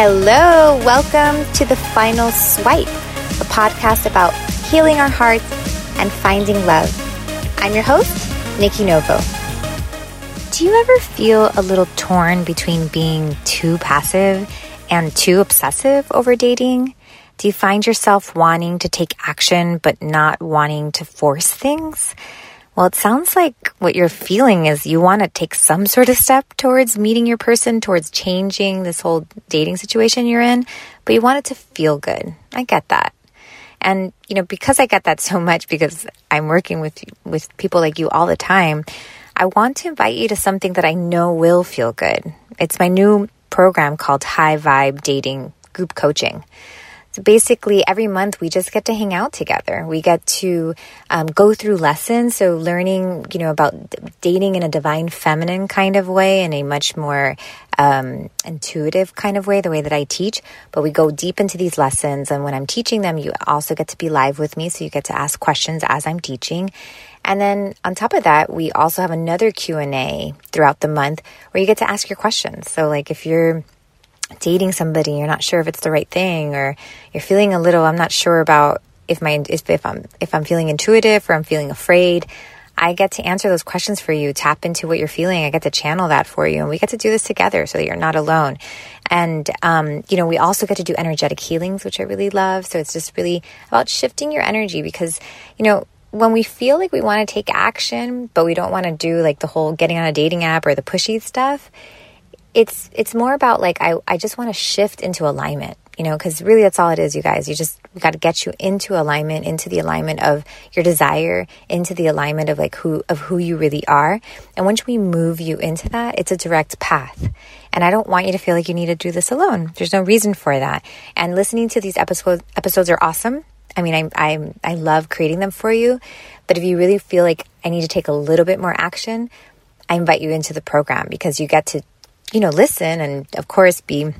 Hello, welcome to the Final Swipe, a podcast about healing our hearts and finding love. I'm your host, Nikki Novo. Do you ever feel a little torn between being too passive and too obsessive over dating? Do you find yourself wanting to take action but not wanting to force things? Well, it sounds like what you're feeling is you want to take some sort of step towards meeting your person, towards changing this whole dating situation you're in, but you want it to feel good. I get that. And, you know, because I get that so much because I'm working with, with people like you all the time, I want to invite you to something that I know will feel good. It's my new program called High Vibe Dating Group Coaching. Basically, every month we just get to hang out together. We get to um, go through lessons. So learning, you know, about dating in a divine feminine kind of way, in a much more um, intuitive kind of way, the way that I teach. But we go deep into these lessons, and when I'm teaching them, you also get to be live with me, so you get to ask questions as I'm teaching. And then on top of that, we also have another Q&A throughout the month where you get to ask your questions. So like if you're dating somebody, you're not sure if it's the right thing, or you're feeling a little, I'm not sure about if my if, if I'm if I'm feeling intuitive or I'm feeling afraid. I get to answer those questions for you, tap into what you're feeling. I get to channel that for you, and we get to do this together so that you're not alone. And, um, you know, we also get to do energetic healings, which I really love. So it's just really about shifting your energy because, you know, when we feel like we want to take action, but we don't want to do like the whole getting on a dating app or the pushy stuff, it's it's more about like I, I just want to shift into alignment you know because really that's all it is you guys. You just got to get you into alignment into the alignment of your desire into the alignment of like who of who you really are. And once we move you into that it's a direct path. And i don't want you to feel like you need to do this alone. There's no reason for that. And listening to these episodes episodes are awesome. I mean i i i love creating them for you. But if you really feel like i need to take a little bit more action i invite you into the program because you get to you know, listen and of course be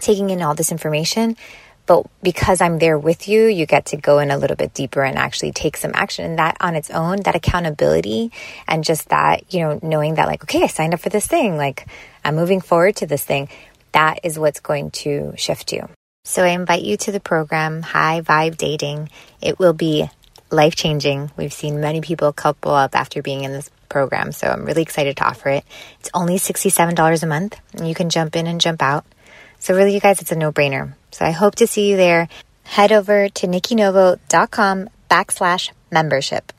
taking in all this information. But because I'm there with you, you get to go in a little bit deeper and actually take some action. And that on its own, that accountability and just that, you know, knowing that like, okay, I signed up for this thing, like I'm moving forward to this thing, that is what's going to shift you. So I invite you to the program, High Vibe Dating. It will be life changing. We've seen many people couple up after being in this program. So I'm really excited to offer it. It's only $67 a month and you can jump in and jump out. So really, you guys, it's a no brainer. So I hope to see you there. Head over to nikkinovo.com backslash membership.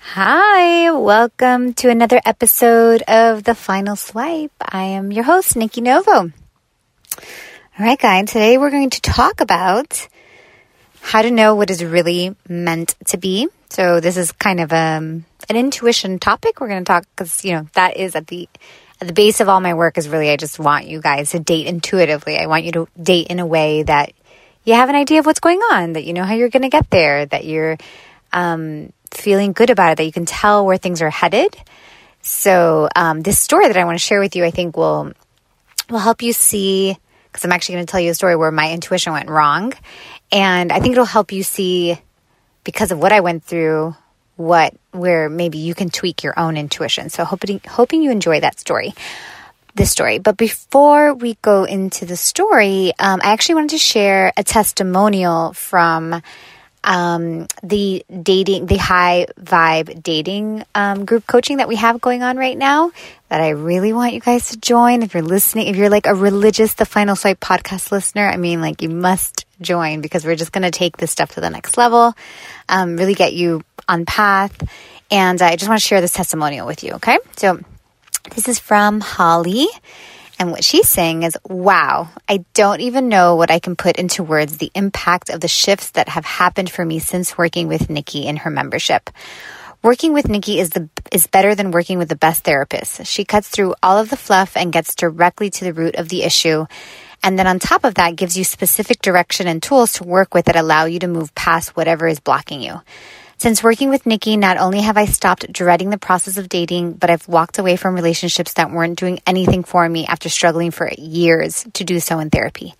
Hi, welcome to another episode of The Final Swipe. I am your host, Nikki Novo. All right, guys, today we're going to talk about how to know what is really meant to be. So this is kind of um, an intuition topic. We're going to talk because you know that is at the at the base of all my work is really I just want you guys to date intuitively. I want you to date in a way that you have an idea of what's going on, that you know how you're going to get there, that you're um, feeling good about it, that you can tell where things are headed. So um, this story that I want to share with you, I think will will help you see because I'm actually going to tell you a story where my intuition went wrong, and I think it'll help you see because of what I went through, what where maybe you can tweak your own intuition. So hoping hoping you enjoy that story. This story. But before we go into the story, um, I actually wanted to share a testimonial from um, the dating, the high vibe dating um, group coaching that we have going on right now that I really want you guys to join. If you're listening, if you're like a religious The Final Swipe podcast listener, I mean, like you must join because we're just going to take this stuff to the next level, um, really get you on path. And I just want to share this testimonial with you. Okay. So this is from Holly. And what she's saying is, wow, I don't even know what I can put into words the impact of the shifts that have happened for me since working with Nikki in her membership. Working with Nikki is the is better than working with the best therapist. She cuts through all of the fluff and gets directly to the root of the issue. And then on top of that gives you specific direction and tools to work with that allow you to move past whatever is blocking you. Since working with Nikki, not only have I stopped dreading the process of dating, but I've walked away from relationships that weren't doing anything for me after struggling for years to do so in therapy.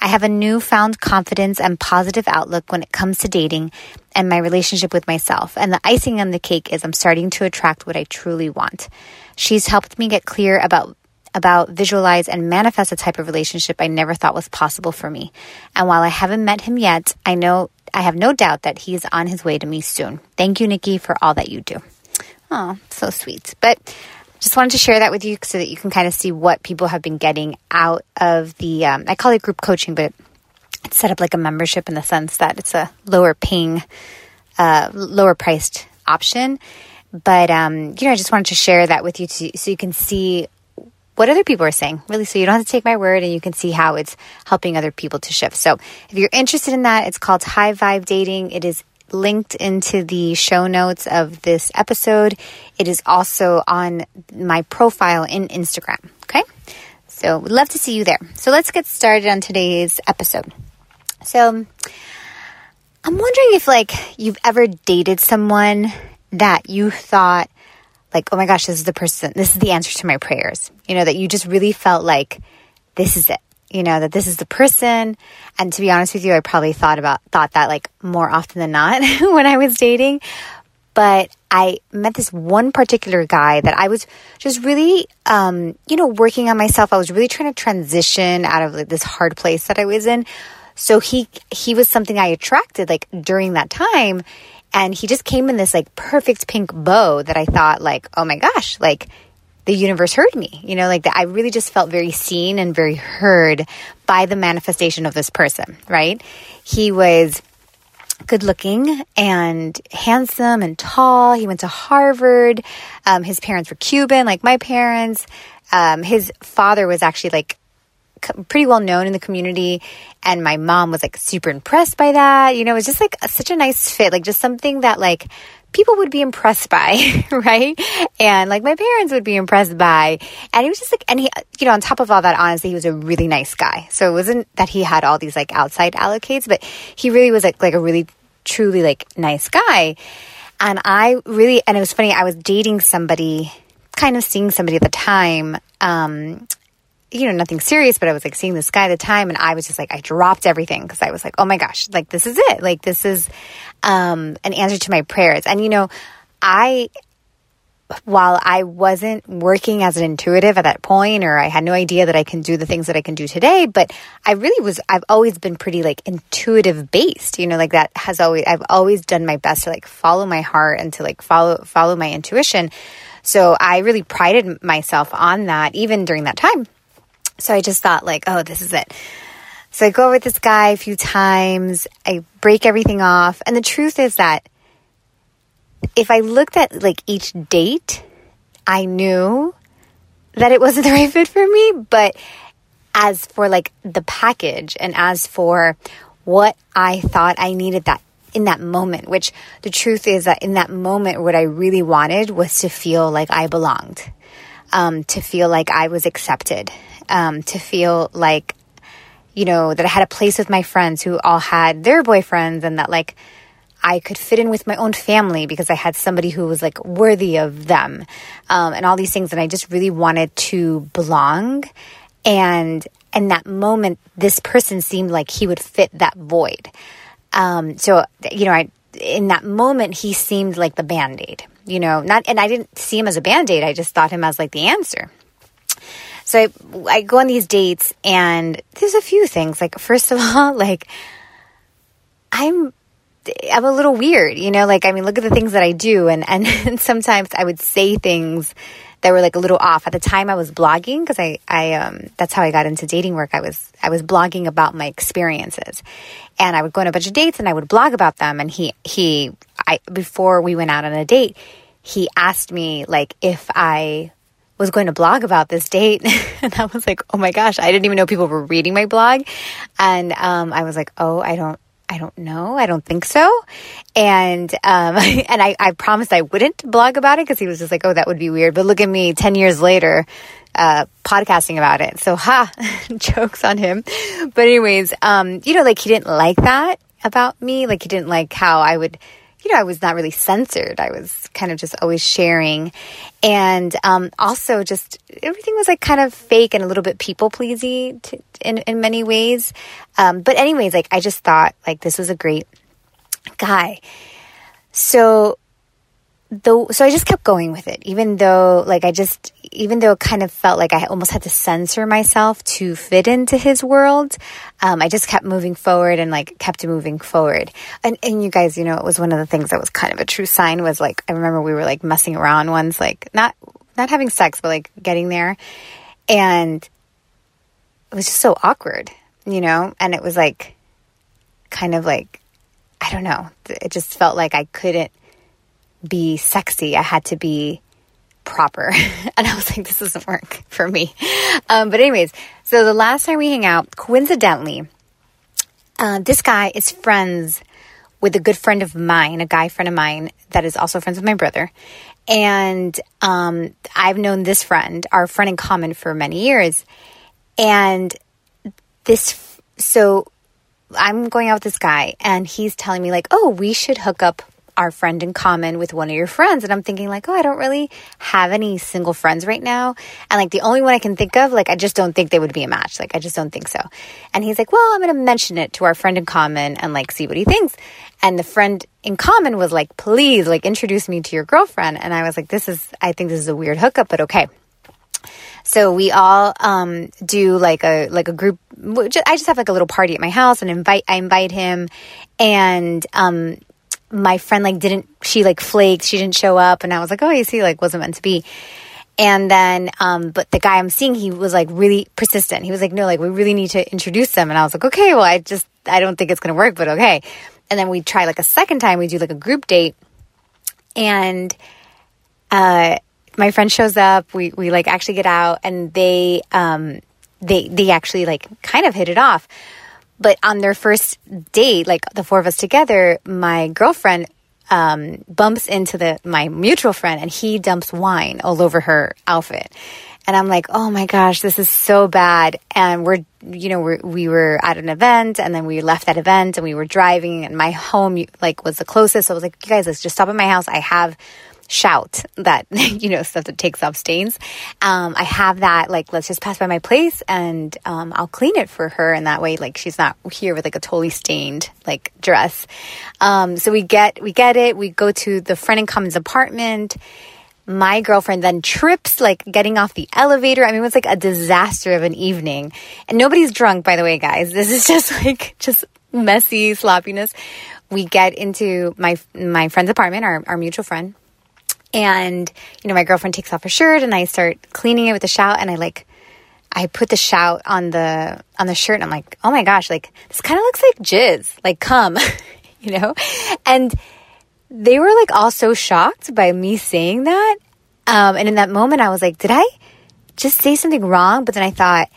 I have a newfound confidence and positive outlook when it comes to dating and my relationship with myself. And the icing on the cake is I'm starting to attract what I truly want. She's helped me get clear about about visualize and manifest a type of relationship I never thought was possible for me. And while I haven't met him yet, I know I have no doubt that he's on his way to me soon. Thank you, Nikki, for all that you do. Oh, so sweet. But just wanted to share that with you so that you can kind of see what people have been getting out of the, um, I call it group coaching, but it's set up like a membership in the sense that it's a lower paying, uh, lower priced option. But, um, you know, I just wanted to share that with you to, so you can see what other people are saying, really. So you don't have to take my word and you can see how it's helping other people to shift. So if you're interested in that, it's called High Vibe Dating. It is linked into the show notes of this episode. It is also on my profile in Instagram. Okay. So we'd love to see you there. So let's get started on today's episode. So I'm wondering if like you've ever dated someone that you thought like, oh my gosh, this is the person, this is the answer to my prayers. You know, that you just really felt like this is it. You know, that this is the person. And to be honest with you, I probably thought about, thought that like more often than not when I was dating. But I met this one particular guy that I was just really, um, you know, working on myself. I was really trying to transition out of like, this hard place that I was in. So he, he was something I attracted like during that time and he just came in this like perfect pink bow that I thought like, oh my gosh, like the universe heard me. You know, like that I really just felt very seen and very heard by the manifestation of this person, right? He was good looking and handsome and tall. He went to Harvard. Um, his parents were Cuban, like my parents. Um, his father was actually like pretty well known in the community and my mom was like super impressed by that. You know it was just like a, such a nice fit like just something that like people would be impressed by right? And like my parents would be impressed by. And he was just like and he you know on top of all that honestly he was a really nice guy. So it wasn't that he had all these like outside allocates but he really was like like a really truly like nice guy. And i really and it was funny i was dating somebody kind of seeing somebody at the time um you know, nothing serious, but I was like seeing this guy at the time and I was just like, I dropped everything because I was like, oh my gosh, like this is it. Like this is um, an answer to my prayers. And, you know, I, while I wasn't working as an intuitive at that point, or I had no idea that I can do the things that I can do today, but I really was, I've always been pretty like intuitive based, you know, like that has always, I've always done my best to like follow my heart and to like follow, follow my intuition. So I really prided myself on that even during that time. So I just thought, like, oh, this is it. So I go with this guy a few times. I break everything off. And the truth is that if I looked at like each date, I knew that it wasn't the right fit for me. But as for like the package and as for what I thought I needed that in that moment, which the truth is that in that moment, what I really wanted was to feel like I belonged, um, to feel like I was accepted, um, to feel like, you know, that I had a place with my friends who all had their boyfriends and that like I could fit in with my own family because I had somebody who was like worthy of them um, and all these things. And I just really wanted to belong. And in that moment, this person seemed like he would fit that void. Um, so, you know, I, in that moment, he seemed like the band aid, you know, not, and I didn't see him as a band aid. I just thought him as like the answer. So I, I go on these dates and there's a few things. Like, first of all, like, I'm I'm a little weird, you know, like I mean, look at the things that I do and and, and sometimes I would say things that were like a little off. At the time I was blogging because I I um that's how I got into dating work. I was I was blogging about my experiences. And I would go on a bunch of dates and I would blog about them and he he I before we went out on a date, he asked me like if I was going to blog about this date. and I was like, oh my gosh, I didn't even know people were reading my blog. And um, I was like, oh, I don't. I don't know. I don't think so. And um, and I, I promised I wouldn't blog about it because he was just like, oh, that would be weird. But look at me, ten years later, uh, podcasting about it. So ha, jokes on him. But anyways, um, you know, like he didn't like that about me. Like he didn't like how I would you know, I was not really censored. I was kind of just always sharing. And um, also, just everything was like kind of fake and a little bit people pleasy in, in many ways. Um, but, anyways, like I just thought like this was a great guy. So though so i just kept going with it even though like i just even though it kind of felt like i almost had to censor myself to fit into his world um, i just kept moving forward and like kept moving forward. And, and you guys you know it was one of the things that was kind of a true sign was like i remember we were like messing around once like not not having sex but like getting there. And it was just so awkward you know? And it was like kind of like i don't know. It just felt like i couldn't be sexy. I had to be proper. and I was like, this doesn't work for me. Um, but, anyways, so the last time we hang out, coincidentally, uh, this guy is friends with a good friend of mine, a guy friend of mine that is also friends with my brother. And um, I've known this friend, our friend in common, for many years. And this, so I'm going out with this guy, and he's telling me, like, oh, we should hook up our friend in common with one of your friends. And I'm thinking, like, oh, I don't really have any single friends right now. And like the only one I can think of, like, I just don't think they would be a match. Like, I just don't think so. And he's like, well, I'm going to mention it to our friend in common and like see what he thinks. And the friend in common was like, please, like, introduce me to your girlfriend. And I was like, this is, I think this is a weird hookup, but okay. So we all um, do like a like a group. I just have like a little party at my house and invite. I invite him, and um, my friend like didn't she like flaked she didn't show up and i was like oh you see like wasn't meant to be. And then um but the guy i'm seeing he was like really persistent. He was like no like we really need to introduce them and i was like okay well i just i don't think it's gonna work but okay. And then we try like a second time we do like a group date and uh my friend shows up we we like actually get out and they um they they actually like kind of hit it off but on their first date, like the four of us together, my girlfriend um, bumps into the my mutual friend, and he dumps wine all over her outfit. And I'm like, oh my gosh, this is so bad. And we're, you know, we're, we were at an event and then we left that event and we were driving and my home, like, was the closest. So I was like, you guys, let's just stop at my house. I have shout that, you know, stuff that takes off stains. Um, I have that, like, let's just pass by my place and um, I'll clean it for her. And that way, like, she's not here with like a totally stained, like, dress. Um, so we get, we get it. We go to the friend and common's apartment my girlfriend then trips like getting off the elevator. I mean, it was like a disaster of an evening. And nobody's drunk, by the way, guys. This is just like just messy sloppiness. We get into my my friend's apartment, our, our mutual friend. And, you know, my girlfriend takes off her shirt and I start cleaning it with a shout and I like, I put the shout on the, on the shirt and I'm like, oh my gosh, like this kind of looks like jizz, like cum, you know? And they were like all so shocked by me saying that. Um, and in that moment I was like, did I just say something wrong? But then I thought,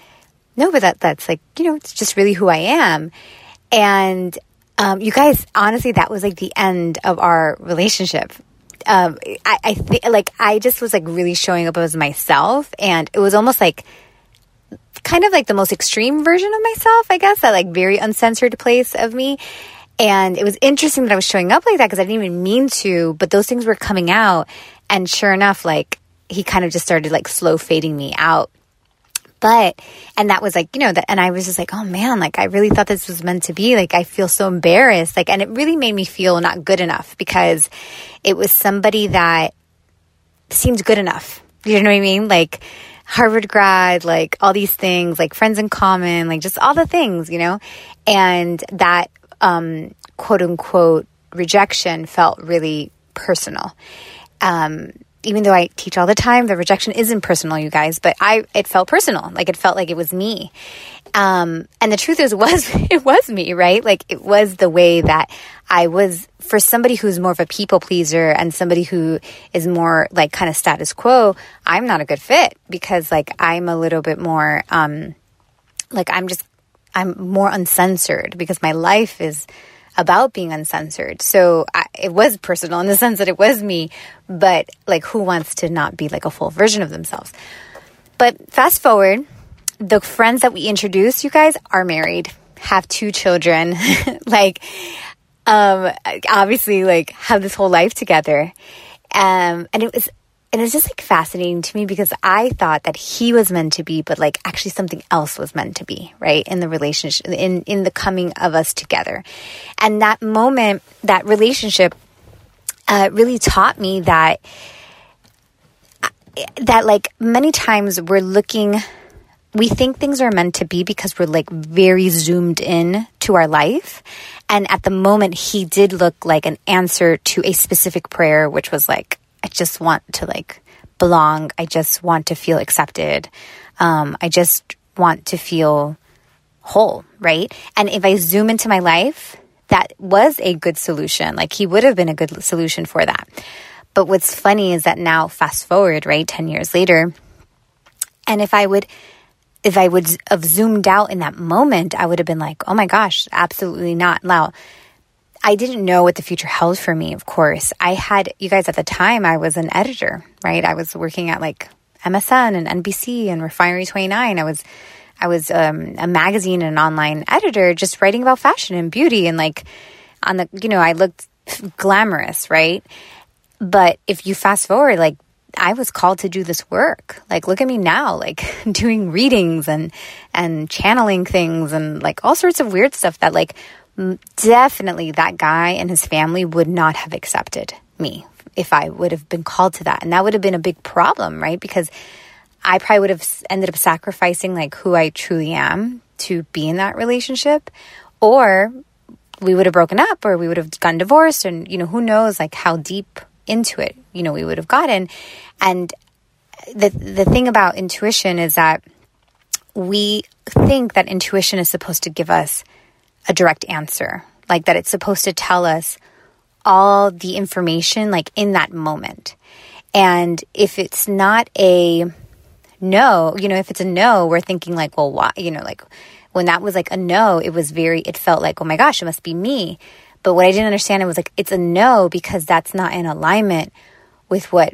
no, but that, that's like, you know, it's just really who I am. And, um, you guys, honestly, that was like the end of our relationship um, I, I think like I just was like really showing up as myself, and it was almost like kind of like the most extreme version of myself, I guess, that like very uncensored place of me. And it was interesting that I was showing up like that because I didn't even mean to, but those things were coming out. And sure enough, like he kind of just started like slow fading me out but and that was like you know that and i was just like oh man like i really thought this was meant to be. Like i feel so embarrassed. Like and it really made me feel not good enough because it was somebody that seemed good enough. You know what i mean? Like harvard grad like all these things like friends in common like just all the things you know? And that um quote unquote rejection felt really personal. Um even though I teach all the time, the rejection isn't personal, you guys, but I, it felt personal. Like it felt like it was me. Um, and the truth is, was, it was me, right? Like it was the way that I was for somebody who's more of a people pleaser and somebody who is more like kind of status quo. I'm not a good fit because like I'm a little bit more, um, like I'm just, I'm more uncensored because my life is, about being uncensored. So I, it was personal in the sense that it was me, but like who wants to not be like a full version of themselves? But fast forward, the friends that we introduced, you guys are married, have two children, like um obviously like have this whole life together. Um and it was and it's just like fascinating to me because I thought that he was meant to be, but like actually something else was meant to be, right? In the relationship, in, in the coming of us together. And that moment, that relationship, uh, really taught me that that like many times we're looking we think things are meant to be because we're like very zoomed in to our life and at the moment he did look like an answer to a specific prayer which was like i just want to like belong. I just want to feel accepted. Um, i just want to feel whole right? And if i zoom into my life that was a good solution. Like he would have been a good solution for that. But what's funny is that now, fast forward, right, 10 years later, and if I would, if I would have zoomed out in that moment, I would have been like, oh my gosh, absolutely not. Now, I didn't know what the future held for me, of course. I had, you guys, at the time, I was an editor, right? I was working at like MSN and NBC and Refinery 29. I was, I was um, a magazine and online editor just writing about fashion and beauty and like on the, you know, I looked glamorous, right? But if you fast forward, like I was called to do this work. Like look at me now, like doing readings and and channeling things and like all sorts of weird stuff that like definitely that guy and his family would not have accepted me if I would have been called to that. And that would have been a big problem, right? Because I probably would have ended up sacrificing like who I truly am to be in that relationship or we would have broken up or we would have gotten divorced and you know who knows like how deep into it, you know, we would have gotten. And the the thing about intuition is that we think that intuition is supposed to give us a direct answer, like that it's supposed to tell us all the information like in that moment. And if it's not a no, you know, if it's a no, we're thinking like, well, why, you know, like when that was like a no, it was very, it felt like, oh my gosh, it must be me. But what I didn't understand it was like it's a no because that's not in alignment with what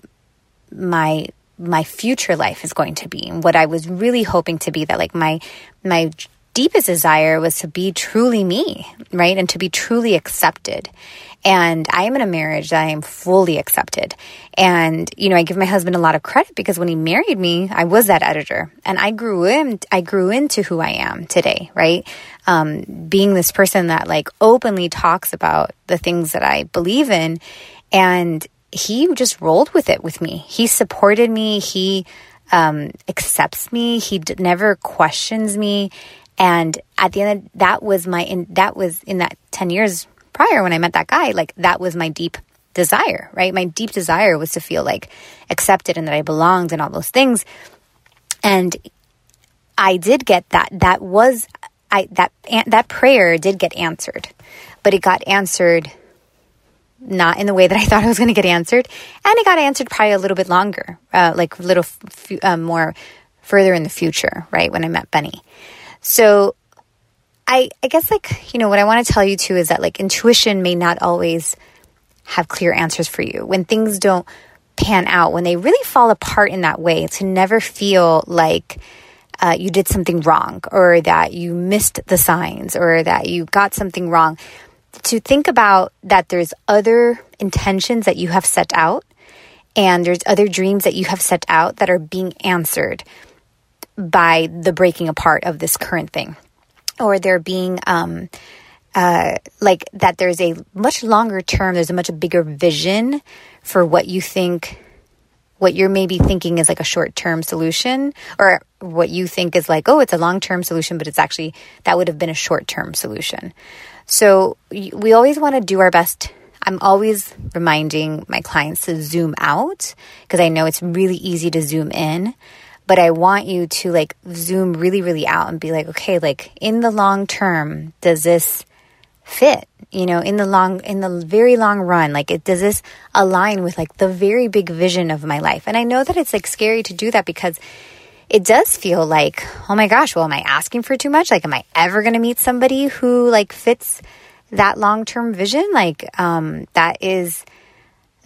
my my future life is going to be and what I was really hoping to be that like my my deepest desire was to be truly me, right? And to be truly accepted. And I am in a marriage that I am fully accepted. And, you know, I give my husband a lot of credit because when he married me, I was that editor and I grew in, I grew into who I am today, right? Um, being this person that like openly talks about the things that I believe in. And he just rolled with it with me. He supported me. He, um, accepts me. He d- never questions me. And at the end, of, that was my, in, that was in that 10 years prior when I met that guy, like that was my deep desire, right? My deep desire was to feel like accepted and that I belonged and all those things. And I did get that. That was I that that prayer did get answered, but it got answered not in the way that I thought it was going to get answered, and it got answered probably a little bit longer, uh, like a little f- uh, more further in the future, right? When I met Benny, so I, I guess like, you know, what I want to tell you too is that like intuition may not always have clear answers for you. When things don't pan out, when they really fall apart in that way, to never feel like uh, you did something wrong or that you missed the signs or that you got something wrong. To think about that there's other intentions that you have set out and there's other dreams that you have set out that are being answered by the breaking apart of this current thing or there being um, uh, like that there's a much longer term, there's a much bigger vision for what you think, what you're maybe thinking is like a short term solution, or what you think is like, oh, it's a long term solution, but it's actually that would have been a short term solution. So we always want to do our best. I'm always reminding my clients to zoom out because I know it's really easy to zoom in but I want you to like zoom really, really out and be like, okay, like in the long term, does this fit? You know, in the long, in the very long run, like it, does this align with like the very big vision of my life? And I know that it's like scary to do that because it does feel like, oh my gosh, well, am I asking for too much? Like, am I ever going to meet somebody who like fits that long term vision? Like, um, that is,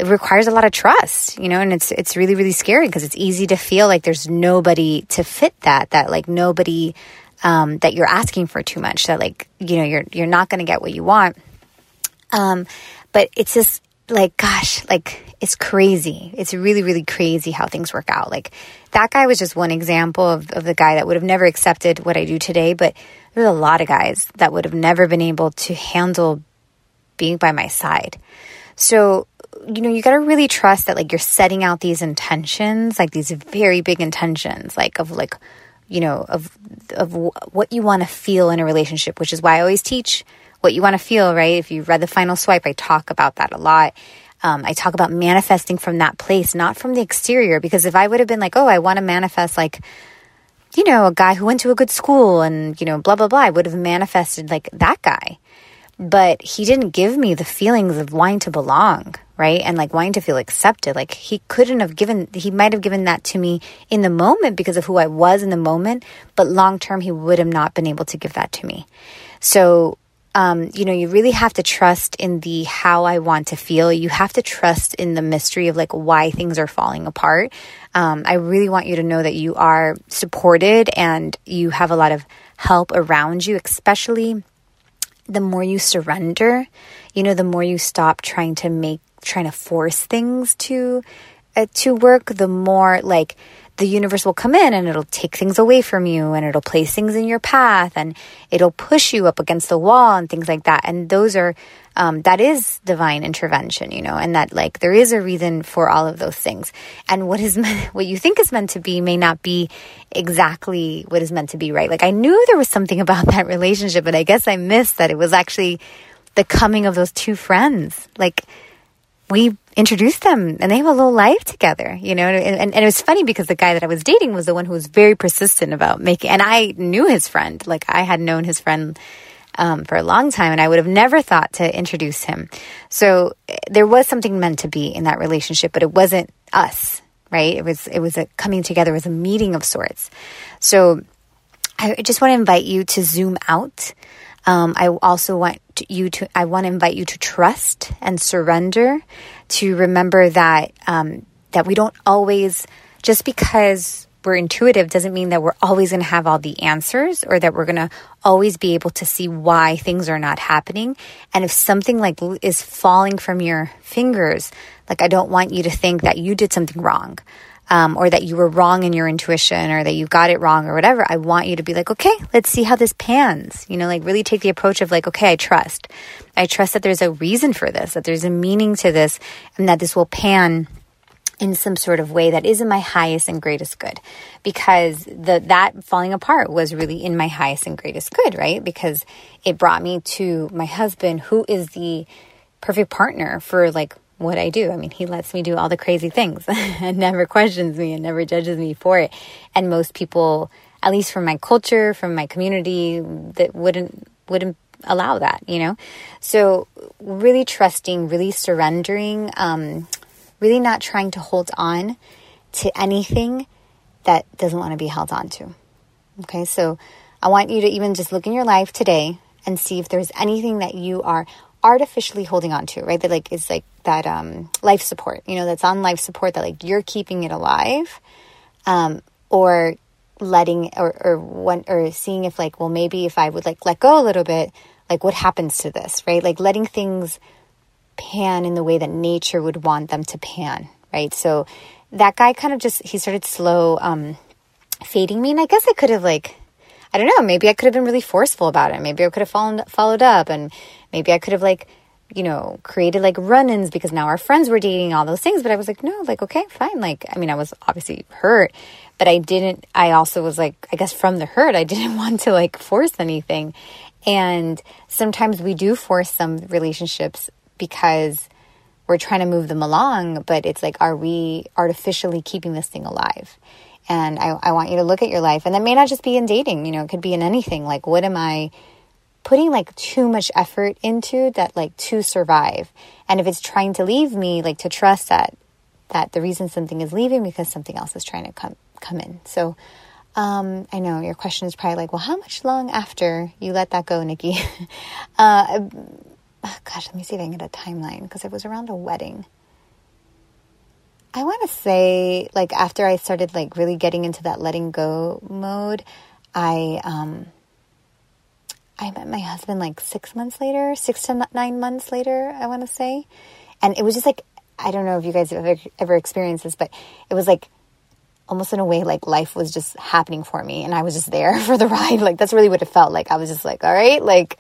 it requires a lot of trust, you know, and it's it's really really scary because it's easy to feel like there's nobody to fit that that like nobody um, that you're asking for too much that like you know you're you're not going to get what you want. Um, but it's just like gosh, like it's crazy. It's really really crazy how things work out. Like that guy was just one example of of the guy that would have never accepted what I do today, but there's a lot of guys that would have never been able to handle being by my side. So you know, you got to really trust that like you're setting out these intentions, like these very big intentions, like of like, you know, of of what you want to feel in a relationship, which is why I always teach what you want to feel, right? If you read the final swipe, I talk about that a lot. Um, I talk about manifesting from that place, not from the exterior. Because if I would have been like, oh, I want to manifest like, you know, a guy who went to a good school and, you know, blah, blah, blah, I would have manifested like that guy. But he didn't give me the feelings of wanting to belong, right? And like wanting to feel accepted. Like he couldn't have given, he might have given that to me in the moment because of who I was in the moment. But long term, he would have not been able to give that to me. So um, you know, you really have to trust in the how I want to feel. You have to trust in the mystery of like why things are falling apart. Um, I really want you to know that you are supported and you have a lot of help around you, especially the more you surrender, you know, the more you stop trying to make, trying to force things to, uh, to work, the more like, the universe will come in and it'll take things away from you and it'll place things in your path and it'll push you up against the wall and things like that. And those are, um, that is divine intervention, you know, and that like there is a reason for all of those things. And what is meant, what you think is meant to be may not be exactly what is meant to be, right? Like I knew there was something about that relationship, but I guess I missed that it was actually the coming of those two friends. Like, we introduced them and they have a little life together, you know. And, and, and, it was funny because the guy that I was dating was the one who was very persistent about making, and I knew his friend. Like I had known his friend um, for a long time and I would have never thought to introduce him. So there was something meant to be in that relationship, but it wasn't us, right? It was, it was a coming together, it was a meeting of sorts. So I just want to invite you to zoom out. Um, I also want you to, I want to invite you to trust and surrender, to remember that, um, that we don't always, just because we're intuitive doesn't mean that we're always going to have all the answers or that we're going to always be able to see why things are not happening. And if something like is falling from your fingers, like I don't want you to think that you did something wrong um, or that you were wrong in your intuition or that you got it wrong or whatever, I want you to be like, okay, let's see how this pans. You know, like really take the approach of like, okay, I trust. I trust that there's a reason for this, that there's a meaning to this, and that this will pan in some sort of way that is in my highest and greatest good because the that falling apart was really in my highest and greatest good right because it brought me to my husband who is the perfect partner for like what I do. I mean, he lets me do all the crazy things and never questions me and never judges me for it. And most people, at least from my culture, from my community, that wouldn't wouldn't allow that, you know? So really trusting, really surrendering, um, really not trying to hold on to anything that doesn't want to be held on to. Okay, so I want you to even just look in your life today and see if there's anything that you are artificially holding on to, right? That like is like that um, life support, you know, that's on life support that like you're keeping it alive, um, or letting or or one or seeing if like well maybe if I would like let go a little bit, like what happens to this, right? Like letting things pan in the way that nature would want them to pan, right? So that guy kind of just he started slow um, fading me, and I guess I could have like I don't know, maybe I could have been really forceful about it. Maybe I could have followed followed up and maybe I could have like, you know, created like run-ins because now our friends were dating all those things, but I was like, no, like okay, fine. Like I mean, I was obviously hurt, but I didn't I also was like I guess from the hurt, I didn't want to like force anything. And sometimes we do force some relationships because we're trying to move them along, but it's like, are we artificially keeping this thing alive? And I, I want you to look at your life. And that may not just be in dating, you know, it could be in anything. Like, what am I putting like too much effort into that, like to survive? And if it's trying to leave me, like to trust that, that the reason something is leaving because something else is trying to come, come in. So, um, I know your question is probably like, well, how much long after you let that go, Nikki? uh, gosh, let me see if I can get a timeline because it was around a wedding. I want to say, like, after I started, like, really getting into that letting go mode, I, um, I met my husband like six months later, six to nine months later, I want to say. And it was just like, I don't know if you guys have ever, ever experienced this, but it was like almost in a way like life was just happening for me and I was just there for the ride. Like, that's really what it felt like. I was just like, all right, like,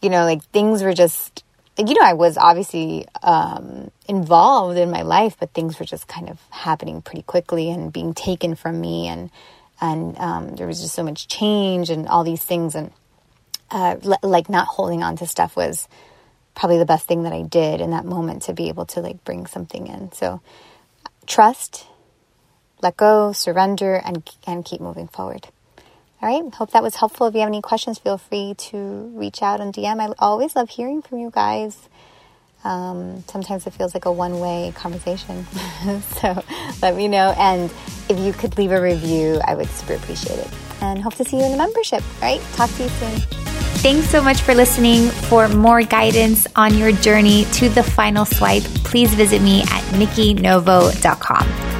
you know, like things were just you know, I was obviously um, involved in my life, but things were just kind of happening pretty quickly and being taken from me, and and um, there was just so much change and all these things, and uh, like not holding on to stuff was probably the best thing that I did in that moment to be able to like bring something in. So trust, let go, surrender, and and keep moving forward. All right. Hope that was helpful. If you have any questions, feel free to reach out on DM. I always love hearing from you guys. Um, sometimes it feels like a one way conversation. so let me know. And if you could leave a review, I would super appreciate it. And hope to see you in the membership. All right. Talk to you soon. Thanks so much for listening. For more guidance on your journey to the final swipe, please visit me at nikkinovo.com.